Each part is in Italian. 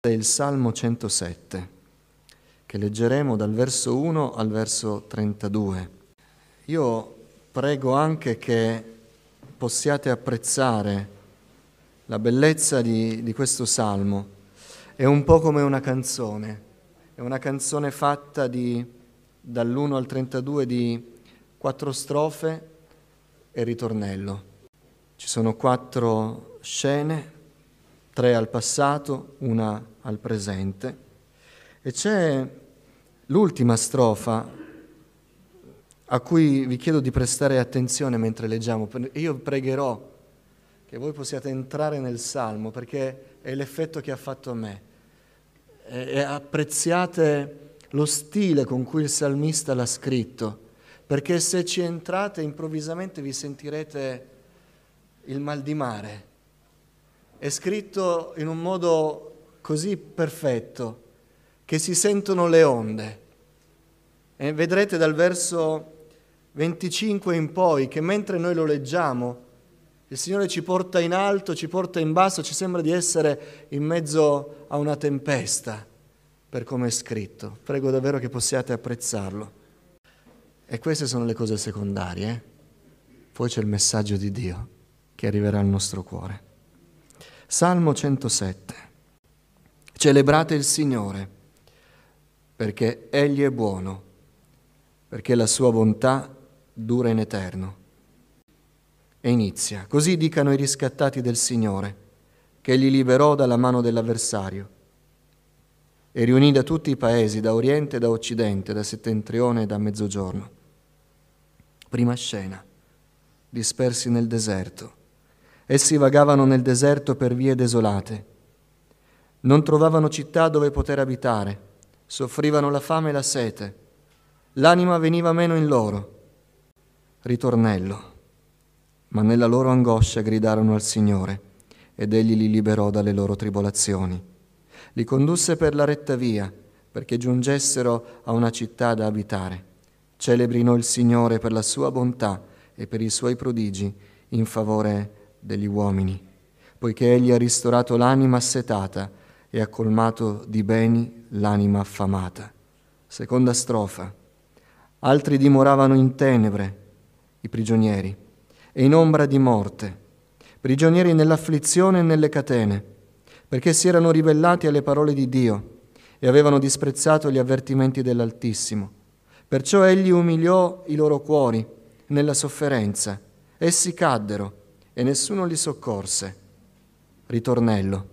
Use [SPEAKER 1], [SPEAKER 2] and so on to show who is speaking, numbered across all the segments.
[SPEAKER 1] il Salmo 107, che leggeremo dal verso 1 al verso 32. Io prego anche che possiate apprezzare la bellezza di, di questo Salmo. È un po' come una canzone, è una canzone fatta di, dall'1 al 32 di quattro strofe e ritornello. Ci sono quattro scene tre al passato, una al presente. E c'è l'ultima strofa a cui vi chiedo di prestare attenzione mentre leggiamo. Io pregherò che voi possiate entrare nel Salmo perché è l'effetto che ha fatto a me. E apprezziate lo stile con cui il salmista l'ha scritto, perché se ci entrate improvvisamente vi sentirete il mal di mare è scritto in un modo così perfetto che si sentono le onde. E vedrete dal verso 25 in poi che mentre noi lo leggiamo, il Signore ci porta in alto, ci porta in basso, ci sembra di essere in mezzo a una tempesta, per come è scritto. Prego davvero che possiate apprezzarlo. E queste sono le cose secondarie. Eh? Poi c'è il messaggio di Dio che arriverà al nostro cuore. Salmo 107. Celebrate il Signore, perché Egli è buono, perché la sua bontà dura in eterno. E inizia, così dicano i riscattati del Signore, che li liberò dalla mano dell'avversario e riunì da tutti i paesi, da oriente e da occidente, da settentrione e da mezzogiorno. Prima scena, dispersi nel deserto Essi vagavano nel deserto per vie desolate. Non trovavano città dove poter abitare, soffrivano la fame e la sete. L'anima veniva meno in loro. Ritornello. Ma nella loro angoscia gridarono al Signore ed egli li liberò dalle loro tribolazioni. Li condusse per la retta via perché giungessero a una città da abitare. Celebrino il Signore per la sua bontà e per i suoi prodigi in favore di degli uomini, poiché egli ha ristorato l'anima assetata e ha colmato di beni l'anima affamata. Seconda strofa. Altri dimoravano in tenebre, i prigionieri, e in ombra di morte, prigionieri nell'afflizione e nelle catene, perché si erano ribellati alle parole di Dio e avevano disprezzato gli avvertimenti dell'Altissimo. Perciò egli umiliò i loro cuori nella sofferenza. Essi caddero e nessuno li soccorse. Ritornello.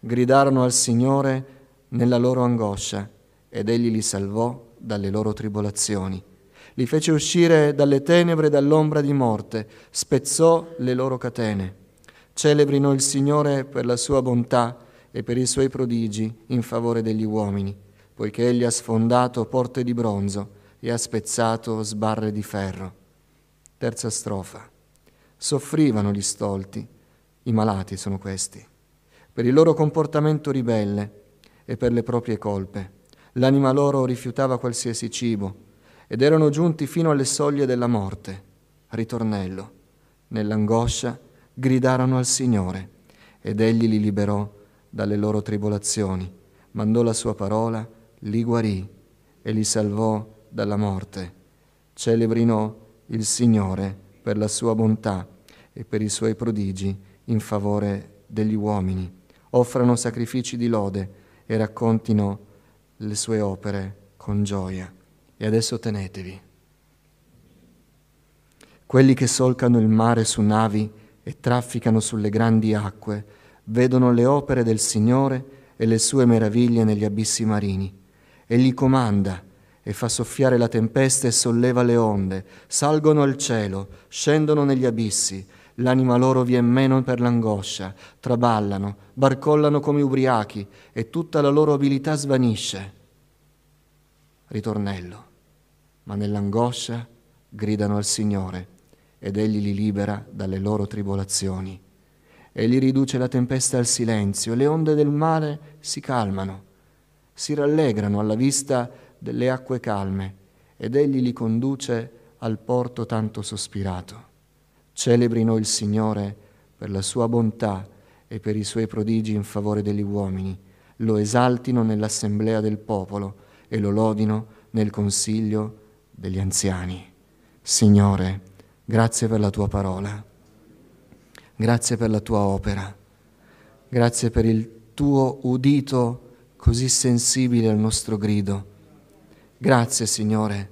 [SPEAKER 1] Gridarono al Signore nella loro angoscia ed egli li salvò dalle loro tribolazioni. Li fece uscire dalle tenebre e dall'ombra di morte, spezzò le loro catene. Celebrino il Signore per la sua bontà e per i suoi prodigi in favore degli uomini, poiché egli ha sfondato porte di bronzo e ha spezzato sbarre di ferro. Terza strofa soffrivano gli stolti, i malati sono questi, per il loro comportamento ribelle e per le proprie colpe. L'anima loro rifiutava qualsiasi cibo ed erano giunti fino alle soglie della morte. Ritornello. Nell'angoscia gridarono al Signore ed egli li liberò dalle loro tribolazioni. Mandò la sua parola, li guarì e li salvò dalla morte. Celebrino il Signore per la sua bontà e per i suoi prodigi in favore degli uomini. Offrano sacrifici di lode e raccontino le sue opere con gioia. E adesso tenetevi. Quelli che solcano il mare su navi e trafficano sulle grandi acque vedono le opere del Signore e le sue meraviglie negli abissi marini. Egli comanda e fa soffiare la tempesta e solleva le onde, salgono al cielo, scendono negli abissi, l'anima loro vien meno per l'angoscia, traballano, barcollano come ubriachi e tutta la loro abilità svanisce. Ritornello, ma nell'angoscia gridano al Signore ed Egli li libera dalle loro tribolazioni. Egli riduce la tempesta al silenzio, le onde del mare si calmano, si rallegrano alla vista delle acque calme ed Egli li conduce al porto tanto sospirato. Celebrino il Signore per la sua bontà e per i suoi prodigi in favore degli uomini. lo esaltino nell'assemblea del popolo e lo lodino nel consiglio degli anziani. Signore, grazie per la tua parola, grazie per la tua opera, grazie per il tuo udito così sensibile al nostro grido. Grazie, Signore,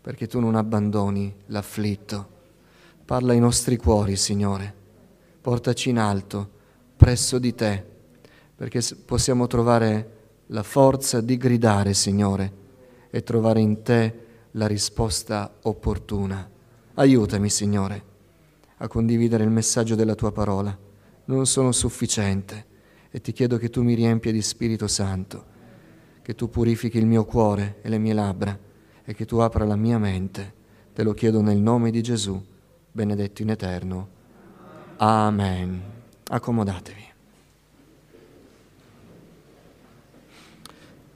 [SPEAKER 1] perché tu non abbandoni l'afflitto. Parla ai nostri cuori, Signore. Portaci in alto, presso di te, perché possiamo trovare la forza di gridare, Signore, e trovare in te la risposta opportuna. Aiutami, Signore, a condividere il messaggio della tua parola. Non sono sufficiente e ti chiedo che tu mi riempia di Spirito Santo, che tu purifichi il mio cuore e le mie labbra e che tu apra la mia mente. Te lo chiedo nel nome di Gesù, benedetto in eterno. Amen. Accomodatevi.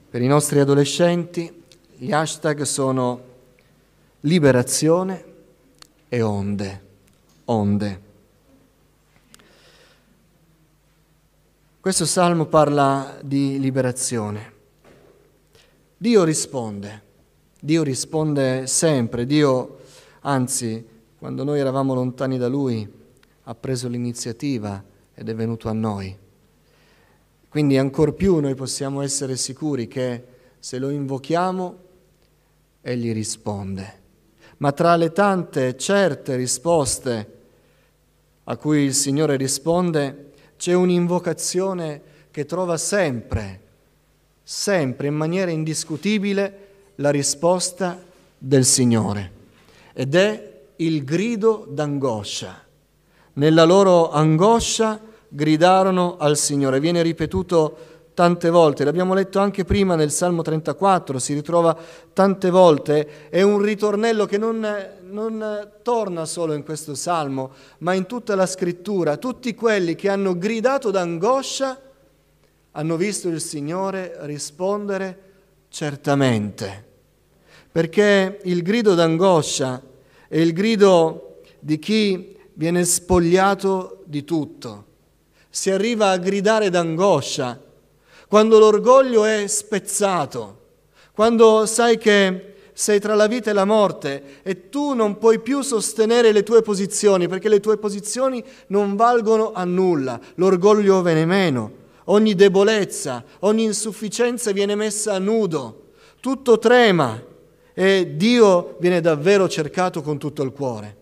[SPEAKER 1] Per i nostri adolescenti gli hashtag sono liberazione e onde. Onde. Questo salmo parla di liberazione. Dio risponde, Dio risponde sempre, Dio, anzi, quando noi eravamo lontani da Lui, ha preso l'iniziativa ed è venuto a noi. Quindi ancor più noi possiamo essere sicuri che se lo invochiamo, Egli risponde. Ma tra le tante certe risposte a cui il Signore risponde, c'è un'invocazione che trova sempre, sempre in maniera indiscutibile la risposta del Signore ed è il grido d'angoscia. Nella loro angoscia gridarono al Signore. Viene ripetuto tante volte, l'abbiamo letto anche prima nel Salmo 34, si ritrova tante volte, è un ritornello che non, non torna solo in questo Salmo, ma in tutta la scrittura. Tutti quelli che hanno gridato d'angoscia hanno visto il Signore rispondere certamente, perché il grido d'angoscia è il grido di chi viene spogliato di tutto. Si arriva a gridare d'angoscia quando l'orgoglio è spezzato, quando sai che sei tra la vita e la morte e tu non puoi più sostenere le tue posizioni perché le tue posizioni non valgono a nulla, l'orgoglio viene meno, ogni debolezza, ogni insufficienza viene messa a nudo, tutto trema e Dio viene davvero cercato con tutto il cuore.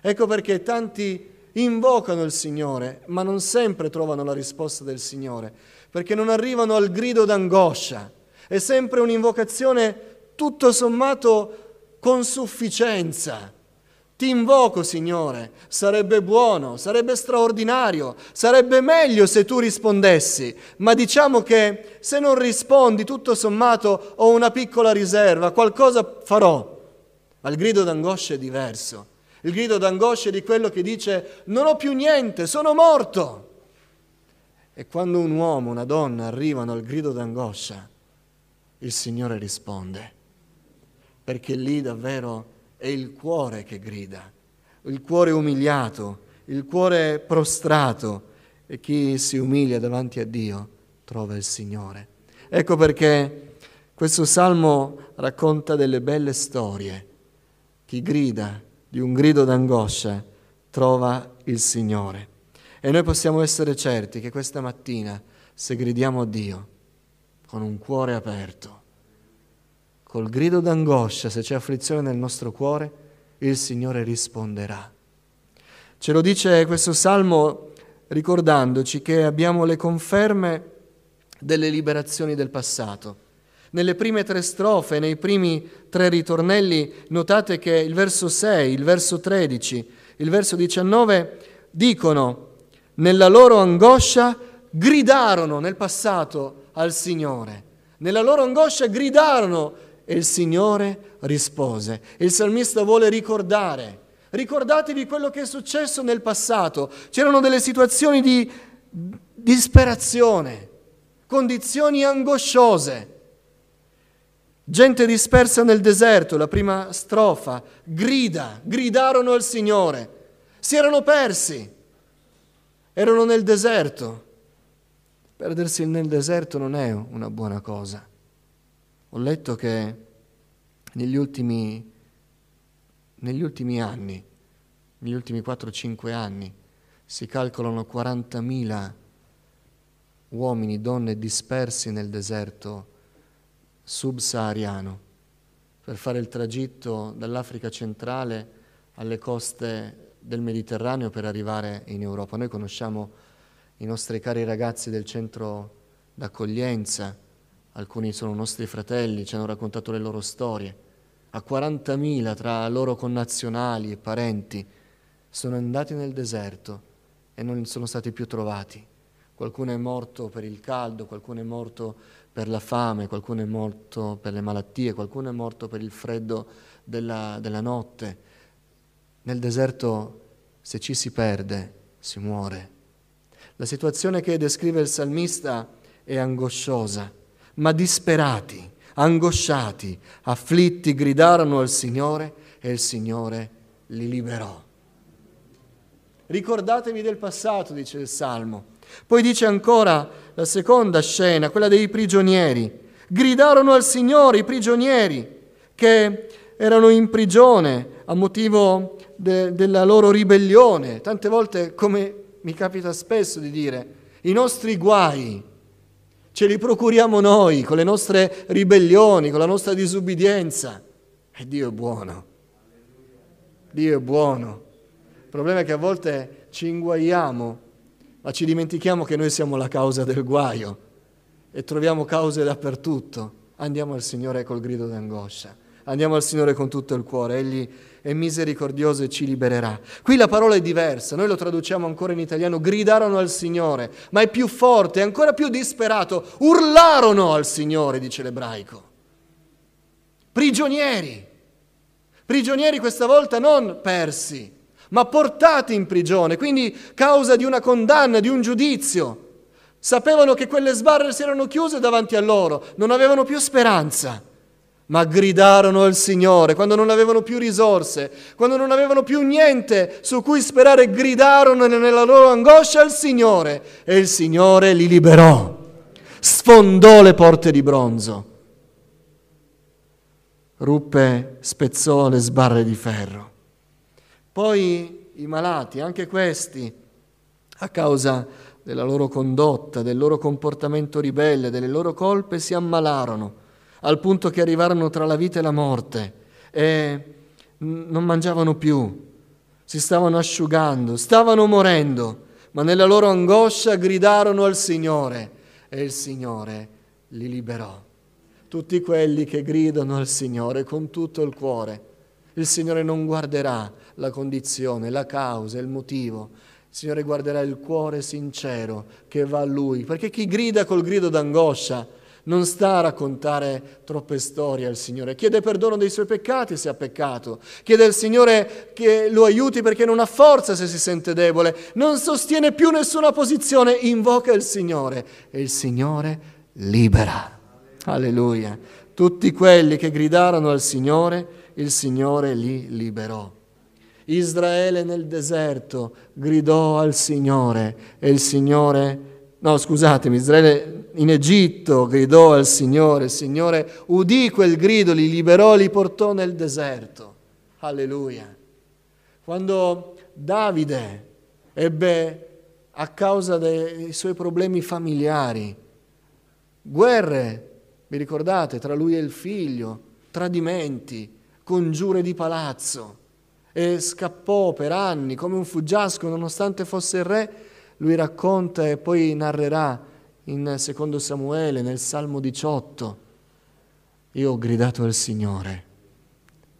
[SPEAKER 1] Ecco perché tanti invocano il Signore, ma non sempre trovano la risposta del Signore perché non arrivano al grido d'angoscia. È sempre un'invocazione tutto sommato con sufficienza. Ti invoco, Signore, sarebbe buono, sarebbe straordinario, sarebbe meglio se tu rispondessi, ma diciamo che se non rispondi, tutto sommato ho una piccola riserva, qualcosa farò. Ma il grido d'angoscia è diverso. Il grido d'angoscia è di quello che dice non ho più niente, sono morto. E quando un uomo, una donna arrivano al grido d'angoscia, il Signore risponde, perché lì davvero è il cuore che grida, il cuore umiliato, il cuore prostrato e chi si umilia davanti a Dio trova il Signore. Ecco perché questo salmo racconta delle belle storie. Chi grida di un grido d'angoscia trova il Signore. E noi possiamo essere certi che questa mattina, se gridiamo a Dio con un cuore aperto, col grido d'angoscia, se c'è afflizione nel nostro cuore, il Signore risponderà. Ce lo dice questo salmo ricordandoci che abbiamo le conferme delle liberazioni del passato. Nelle prime tre strofe, nei primi tre ritornelli, notate che il verso 6, il verso 13, il verso 19 dicono nella loro angoscia gridarono nel passato al Signore. Nella loro angoscia gridarono e il Signore rispose. Il salmista vuole ricordare. Ricordatevi quello che è successo nel passato. C'erano delle situazioni di disperazione, condizioni angosciose. Gente dispersa nel deserto, la prima strofa, grida, gridarono al Signore. Si erano persi erano nel deserto, Perdersi nel deserto non è una buona cosa. Ho letto che negli ultimi, negli ultimi anni, negli ultimi 4-5 anni, si calcolano 40.000 uomini, donne dispersi nel deserto subsahariano per fare il tragitto dall'Africa centrale alle coste del Mediterraneo per arrivare in Europa. Noi conosciamo i nostri cari ragazzi del centro d'accoglienza, alcuni sono nostri fratelli, ci hanno raccontato le loro storie. A 40.000 tra loro connazionali e parenti sono andati nel deserto e non sono stati più trovati. Qualcuno è morto per il caldo, qualcuno è morto per la fame, qualcuno è morto per le malattie, qualcuno è morto per il freddo della, della notte. Nel deserto, se ci si perde, si muore. La situazione che descrive il salmista è angosciosa, ma disperati, angosciati, afflitti, gridarono al Signore e il Signore li liberò. Ricordatevi del passato, dice il Salmo. Poi dice ancora la seconda scena, quella dei prigionieri. Gridarono al Signore i prigionieri che erano in prigione a motivo de- della loro ribellione. Tante volte, come mi capita spesso di dire, i nostri guai ce li procuriamo noi con le nostre ribellioni, con la nostra disubbidienza. E Dio è buono. Dio è buono. Il problema è che a volte ci inguaiamo ma ci dimentichiamo che noi siamo la causa del guaio e troviamo cause dappertutto. Andiamo al Signore col grido d'angoscia, andiamo al Signore con tutto il cuore, Egli è misericordioso e ci libererà. Qui la parola è diversa, noi lo traduciamo ancora in italiano, gridarono al Signore, ma è più forte, è ancora più disperato, urlarono al Signore, dice l'ebraico. Prigionieri, prigionieri questa volta non persi, ma portati in prigione, quindi causa di una condanna, di un giudizio. Sapevano che quelle sbarre si erano chiuse davanti a loro, non avevano più speranza, ma gridarono al Signore quando non avevano più risorse, quando non avevano più niente su cui sperare, gridarono nella loro angoscia al Signore e il Signore li liberò, sfondò le porte di bronzo, ruppe, spezzò le sbarre di ferro. Poi i malati, anche questi, a causa della loro condotta, del loro comportamento ribelle, delle loro colpe, si ammalarono, al punto che arrivarono tra la vita e la morte e non mangiavano più, si stavano asciugando, stavano morendo, ma nella loro angoscia gridarono al Signore e il Signore li liberò. Tutti quelli che gridano al Signore con tutto il cuore, il Signore non guarderà la condizione, la causa, il motivo. Il Signore guarderà il cuore sincero che va a Lui, perché chi grida col grido d'angoscia non sta a raccontare troppe storie al Signore, chiede perdono dei suoi peccati se ha peccato, chiede al Signore che lo aiuti perché non ha forza se si sente debole, non sostiene più nessuna posizione, invoca il Signore e il Signore libera. Alleluia. Tutti quelli che gridarono al Signore, il Signore li liberò. Israele nel deserto gridò al Signore e il Signore, no scusatemi, Israele in Egitto gridò al Signore, il Signore udì quel grido, li liberò, li portò nel deserto. Alleluia. Quando Davide ebbe a causa dei suoi problemi familiari, guerre, vi ricordate, tra lui e il figlio, tradimenti, congiure di palazzo, e scappò per anni come un fuggiasco nonostante fosse il re, lui racconta e poi narrerà in secondo Samuele nel Salmo 18, io ho gridato al Signore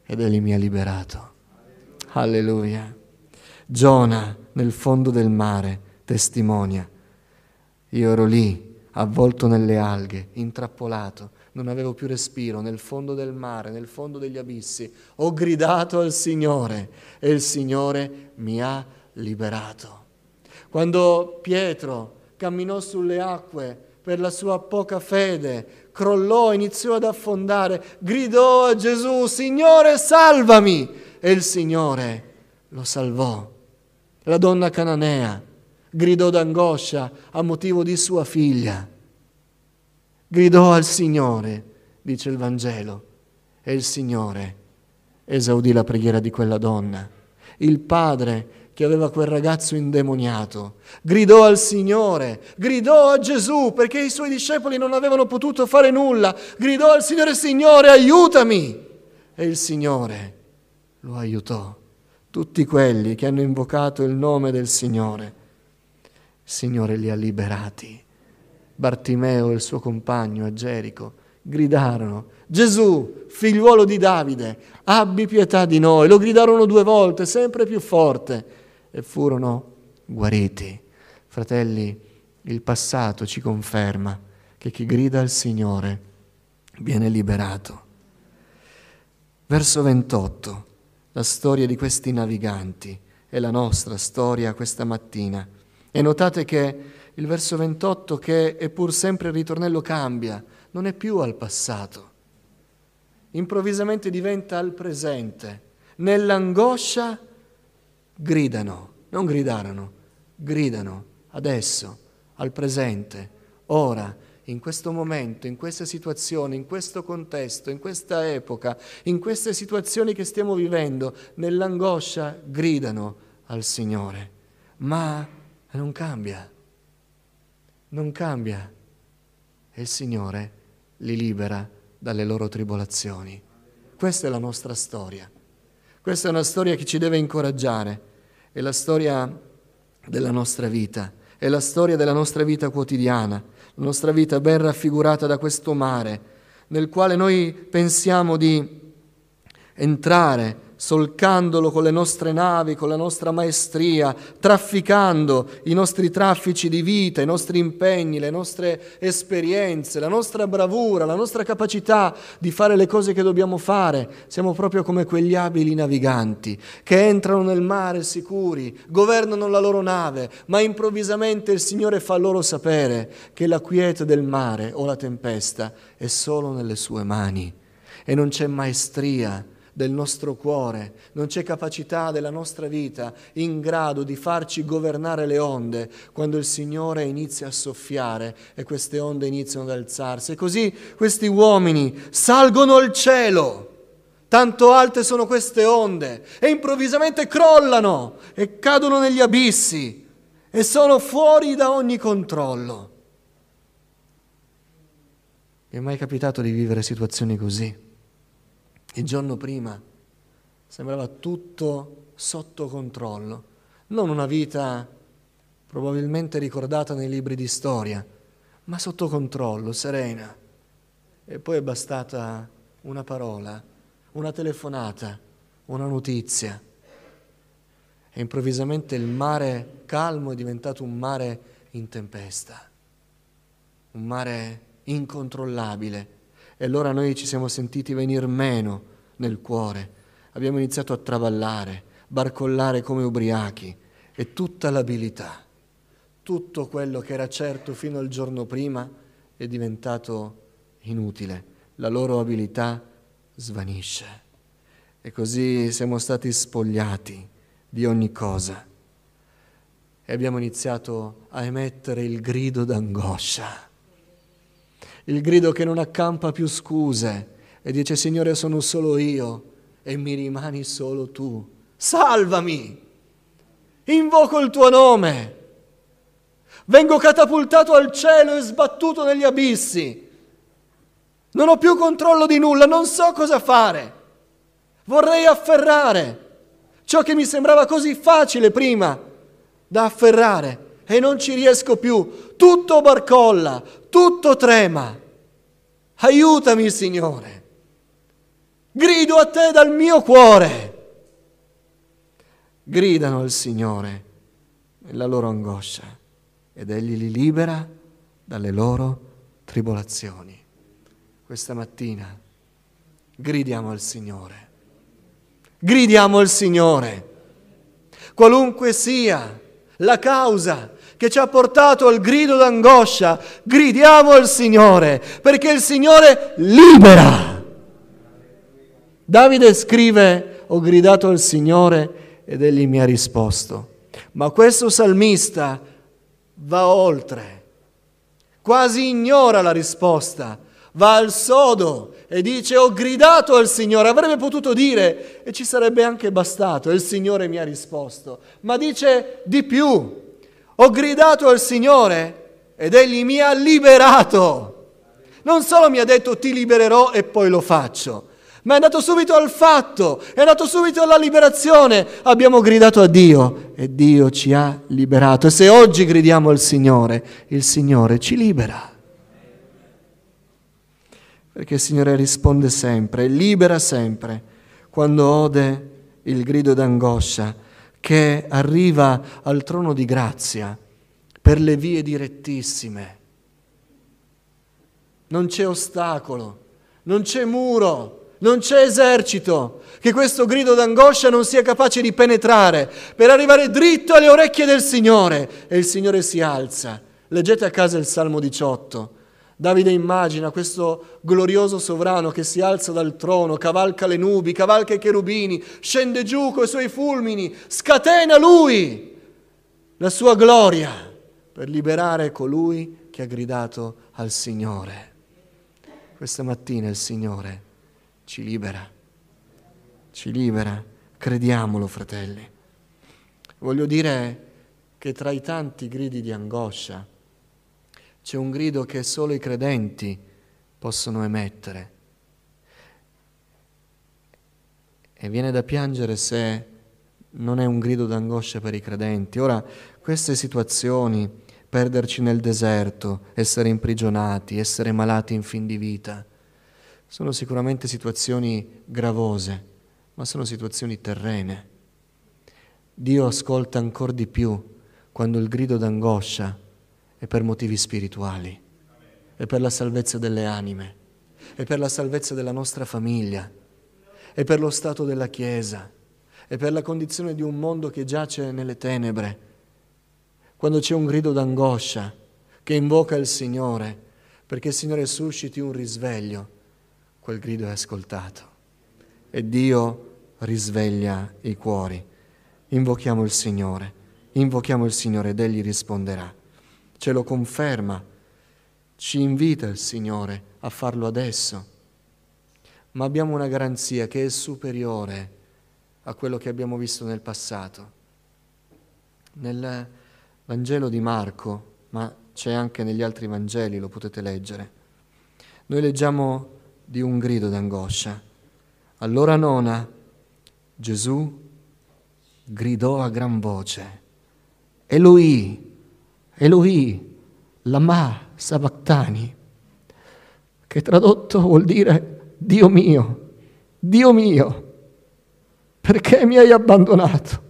[SPEAKER 1] ed Egli mi ha liberato. Alleluia. Giona nel fondo del mare testimonia, io ero lì avvolto nelle alghe, intrappolato, non avevo più respiro nel fondo del mare, nel fondo degli abissi. Ho gridato al Signore e il Signore mi ha liberato. Quando Pietro camminò sulle acque per la sua poca fede, crollò, iniziò ad affondare, gridò a Gesù, Signore salvami! E il Signore lo salvò. La donna cananea gridò d'angoscia a motivo di sua figlia. Gridò al Signore, dice il Vangelo, e il Signore esaudì la preghiera di quella donna. Il padre che aveva quel ragazzo indemoniato, gridò al Signore, gridò a Gesù perché i suoi discepoli non avevano potuto fare nulla, gridò al Signore, Signore, aiutami! E il Signore lo aiutò. Tutti quelli che hanno invocato il nome del Signore, il Signore li ha liberati. Bartimeo e il suo compagno a Gerico gridarono, Gesù, figliuolo di Davide, abbi pietà di noi. Lo gridarono due volte, sempre più forte e furono guariti. Fratelli, il passato ci conferma che chi grida al Signore viene liberato. Verso 28, la storia di questi naviganti è la nostra storia questa mattina. E notate che il verso 28, che è pur sempre il ritornello, cambia, non è più al passato. Improvvisamente diventa al presente. Nell'angoscia gridano, non gridarono, gridano adesso, al presente, ora, in questo momento, in questa situazione, in questo contesto, in questa epoca, in queste situazioni che stiamo vivendo, nell'angoscia gridano al Signore. Ma non cambia, non cambia. E il Signore li libera dalle loro tribolazioni. Questa è la nostra storia. Questa è una storia che ci deve incoraggiare, è la storia della nostra vita, è la storia della nostra vita quotidiana, la nostra vita ben raffigurata da questo mare, nel quale noi pensiamo di entrare solcandolo con le nostre navi, con la nostra maestria, trafficando i nostri traffici di vita, i nostri impegni, le nostre esperienze, la nostra bravura, la nostra capacità di fare le cose che dobbiamo fare. Siamo proprio come quegli abili naviganti che entrano nel mare sicuri, governano la loro nave, ma improvvisamente il Signore fa loro sapere che la quiete del mare o la tempesta è solo nelle sue mani e non c'è maestria del nostro cuore, non c'è capacità della nostra vita in grado di farci governare le onde quando il Signore inizia a soffiare e queste onde iniziano ad alzarsi. E così questi uomini salgono al cielo. Tanto alte sono queste onde e improvvisamente crollano e cadono negli abissi e sono fuori da ogni controllo. Mi è mai capitato di vivere situazioni così? Il giorno prima sembrava tutto sotto controllo, non una vita probabilmente ricordata nei libri di storia, ma sotto controllo, serena. E poi è bastata una parola, una telefonata, una notizia. E improvvisamente il mare calmo è diventato un mare in tempesta, un mare incontrollabile e allora noi ci siamo sentiti venir meno nel cuore, abbiamo iniziato a travallare, barcollare come ubriachi. E tutta l'abilità, tutto quello che era certo fino al giorno prima è diventato inutile, la loro abilità svanisce. E così siamo stati spogliati di ogni cosa. E abbiamo iniziato a emettere il grido d'angoscia il grido che non accampa più scuse e dice Signore sono solo io e mi rimani solo tu. Salvami! Invoco il tuo nome. Vengo catapultato al cielo e sbattuto negli abissi. Non ho più controllo di nulla, non so cosa fare. Vorrei afferrare ciò che mi sembrava così facile prima da afferrare e non ci riesco più. Tutto barcolla, tutto trema. Aiutami, Signore. Grido a te dal mio cuore. Gridano al Signore nella loro angoscia ed Egli li libera dalle loro tribolazioni. Questa mattina gridiamo al Signore. Gridiamo al Signore. Qualunque sia la causa che ci ha portato al grido d'angoscia, gridiamo al Signore, perché il Signore libera. Davide scrive, ho gridato al Signore ed egli mi ha risposto. Ma questo salmista va oltre, quasi ignora la risposta, va al sodo e dice ho gridato al Signore, avrebbe potuto dire e ci sarebbe anche bastato, il Signore mi ha risposto, ma dice di più, ho gridato al Signore ed Egli mi ha liberato. Non solo mi ha detto ti libererò e poi lo faccio, ma è andato subito al fatto, è andato subito alla liberazione. Abbiamo gridato a Dio e Dio ci ha liberato. E se oggi gridiamo al Signore, il Signore ci libera. Perché il Signore risponde sempre, libera sempre, quando ode il grido d'angoscia che arriva al trono di grazia per le vie direttissime. Non c'è ostacolo, non c'è muro, non c'è esercito che questo grido d'angoscia non sia capace di penetrare per arrivare dritto alle orecchie del Signore e il Signore si alza. Leggete a casa il Salmo 18. Davide immagina questo glorioso sovrano che si alza dal trono, cavalca le nubi, cavalca i cherubini, scende giù coi suoi fulmini, scatena lui la sua gloria per liberare colui che ha gridato al Signore. Questa mattina il Signore ci libera, ci libera, crediamolo fratelli. Voglio dire che tra i tanti gridi di angoscia c'è un grido che solo i credenti possono emettere. E viene da piangere se non è un grido d'angoscia per i credenti. Ora, queste situazioni, perderci nel deserto, essere imprigionati, essere malati in fin di vita, sono sicuramente situazioni gravose, ma sono situazioni terrene. Dio ascolta ancora di più quando il grido d'angoscia è per motivi spirituali, è per la salvezza delle anime, è per la salvezza della nostra famiglia, è per lo stato della Chiesa, è per la condizione di un mondo che giace nelle tenebre. Quando c'è un grido d'angoscia che invoca il Signore, perché il Signore susciti un risveglio, quel grido è ascoltato e Dio risveglia i cuori. Invochiamo il Signore, invochiamo il Signore ed Egli risponderà. Ce lo conferma, ci invita il Signore a farlo adesso, ma abbiamo una garanzia che è superiore a quello che abbiamo visto nel passato. Nel Vangelo di Marco, ma c'è anche negli altri Vangeli, lo potete leggere, noi leggiamo di un grido d'angoscia. All'ora nona Gesù gridò a gran voce, Eloi, Eloi, lama sabachthani, che tradotto vuol dire Dio mio, Dio mio, perché mi hai abbandonato?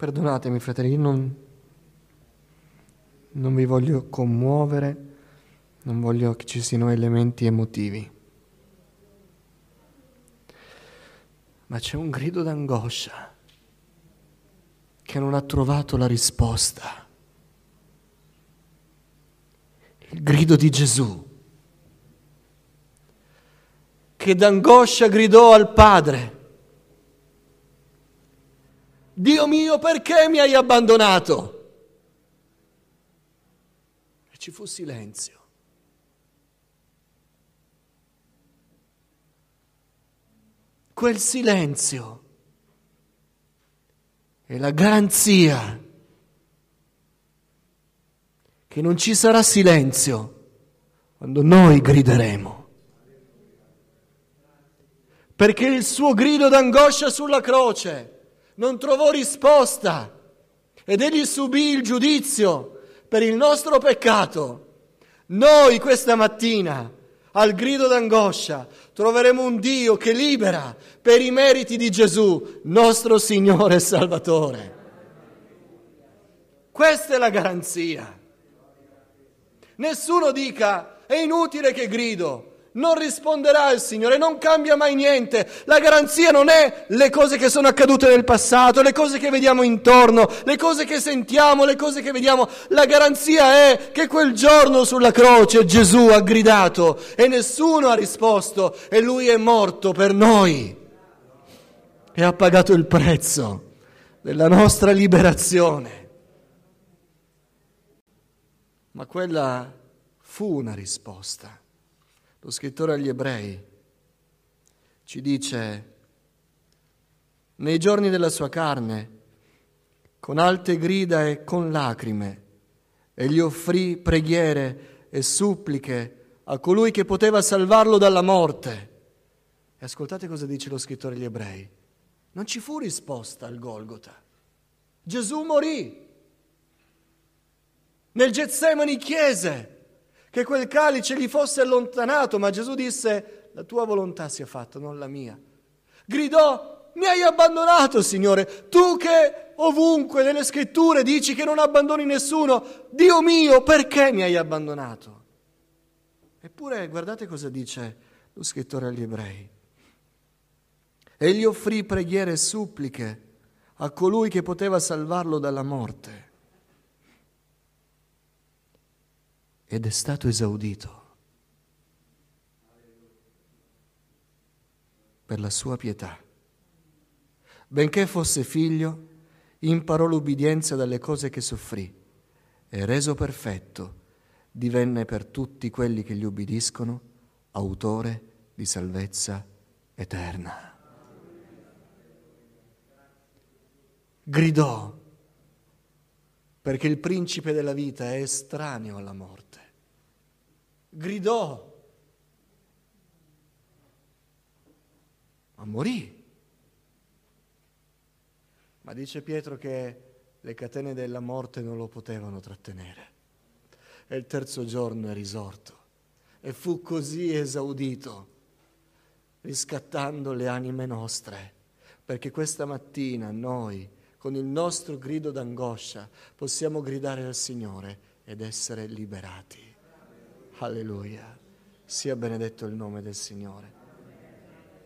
[SPEAKER 1] Perdonatemi fratelli, non, non vi voglio commuovere, non voglio che ci siano elementi emotivi. Ma c'è un grido d'angoscia che non ha trovato la risposta. Il grido di Gesù, che d'angoscia gridò al Padre Dio mio, perché mi hai abbandonato? E ci fu silenzio. Quel silenzio è la garanzia che non ci sarà silenzio quando noi grideremo. Perché il suo grido d'angoscia sulla croce non trovò risposta ed egli subì il giudizio per il nostro peccato. Noi questa mattina, al grido d'angoscia, troveremo un Dio che libera per i meriti di Gesù, nostro Signore e Salvatore. Questa è la garanzia. Nessuno dica è inutile che grido, non risponderà il Signore, non cambia mai niente. La garanzia non è le cose che sono accadute nel passato, le cose che vediamo intorno, le cose che sentiamo, le cose che vediamo. La garanzia è che quel giorno sulla croce Gesù ha gridato e nessuno ha risposto e lui è morto per noi e ha pagato il prezzo della nostra liberazione. Ma quella fu una risposta. Lo scrittore agli ebrei ci dice, nei giorni della sua carne, con alte grida e con lacrime, egli offrì preghiere e suppliche a colui che poteva salvarlo dalla morte. E ascoltate cosa dice lo scrittore agli ebrei. Non ci fu risposta al Golgota. Gesù morì. Nel Getsemani chiese che quel calice gli fosse allontanato, ma Gesù disse, la tua volontà sia fatta, non la mia. Gridò, mi hai abbandonato, Signore, tu che ovunque nelle scritture dici che non abbandoni nessuno, Dio mio, perché mi hai abbandonato? Eppure guardate cosa dice lo scrittore agli ebrei. Egli offrì preghiere e suppliche a colui che poteva salvarlo dalla morte. Ed è stato esaudito per la sua pietà. Benché fosse figlio, imparò l'ubbidienza dalle cose che soffrì e reso perfetto divenne per tutti quelli che gli ubbidiscono autore di salvezza eterna. Gridò perché il principe della vita è estraneo alla morte gridò, ma morì. Ma dice Pietro che le catene della morte non lo potevano trattenere. E il terzo giorno è risorto e fu così esaudito, riscattando le anime nostre, perché questa mattina noi, con il nostro grido d'angoscia, possiamo gridare al Signore ed essere liberati. Alleluia. Sia benedetto il nome del Signore.